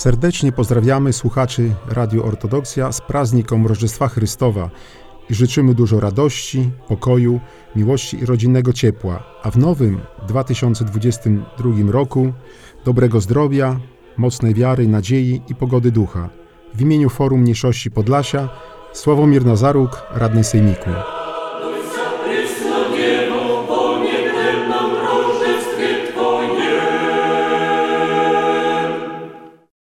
Serdecznie pozdrawiamy słuchaczy Radio Ortodoksja z praznikom Rożestwa Chrystowa i życzymy dużo radości, pokoju, miłości i rodzinnego ciepła, a w nowym 2022 roku dobrego zdrowia, mocnej wiary, nadziei i pogody ducha. W imieniu Forum Mniejszości Podlasia Sławomir Nazaruk, radny Sejmiku. so